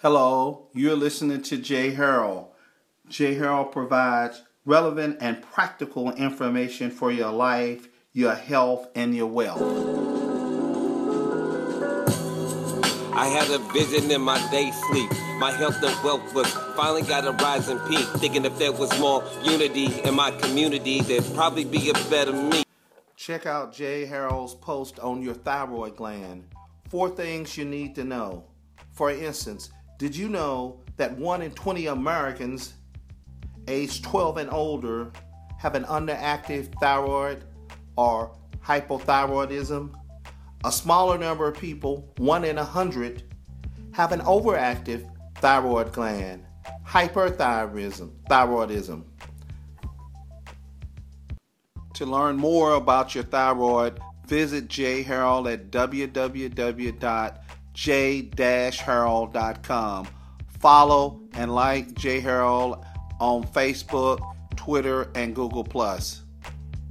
Hello, you're listening to Jay Harold. Jay Harold provides relevant and practical information for your life, your health, and your wealth. I had a vision in my day sleep. My health and wealth was finally got a rising peak. Thinking if there was more unity in my community, there'd probably be a better me. Check out Jay Harold's post on your thyroid gland. Four things you need to know. For instance, did you know that 1 in 20 Americans aged 12 and older have an underactive thyroid or hypothyroidism? A smaller number of people, 1 in 100, have an overactive thyroid gland, hyperthyroidism. Thyroidism. To learn more about your thyroid, visit Jay Harold at www j-harold.com. Follow and like Jay Harold on Facebook, Twitter, and Google Plus.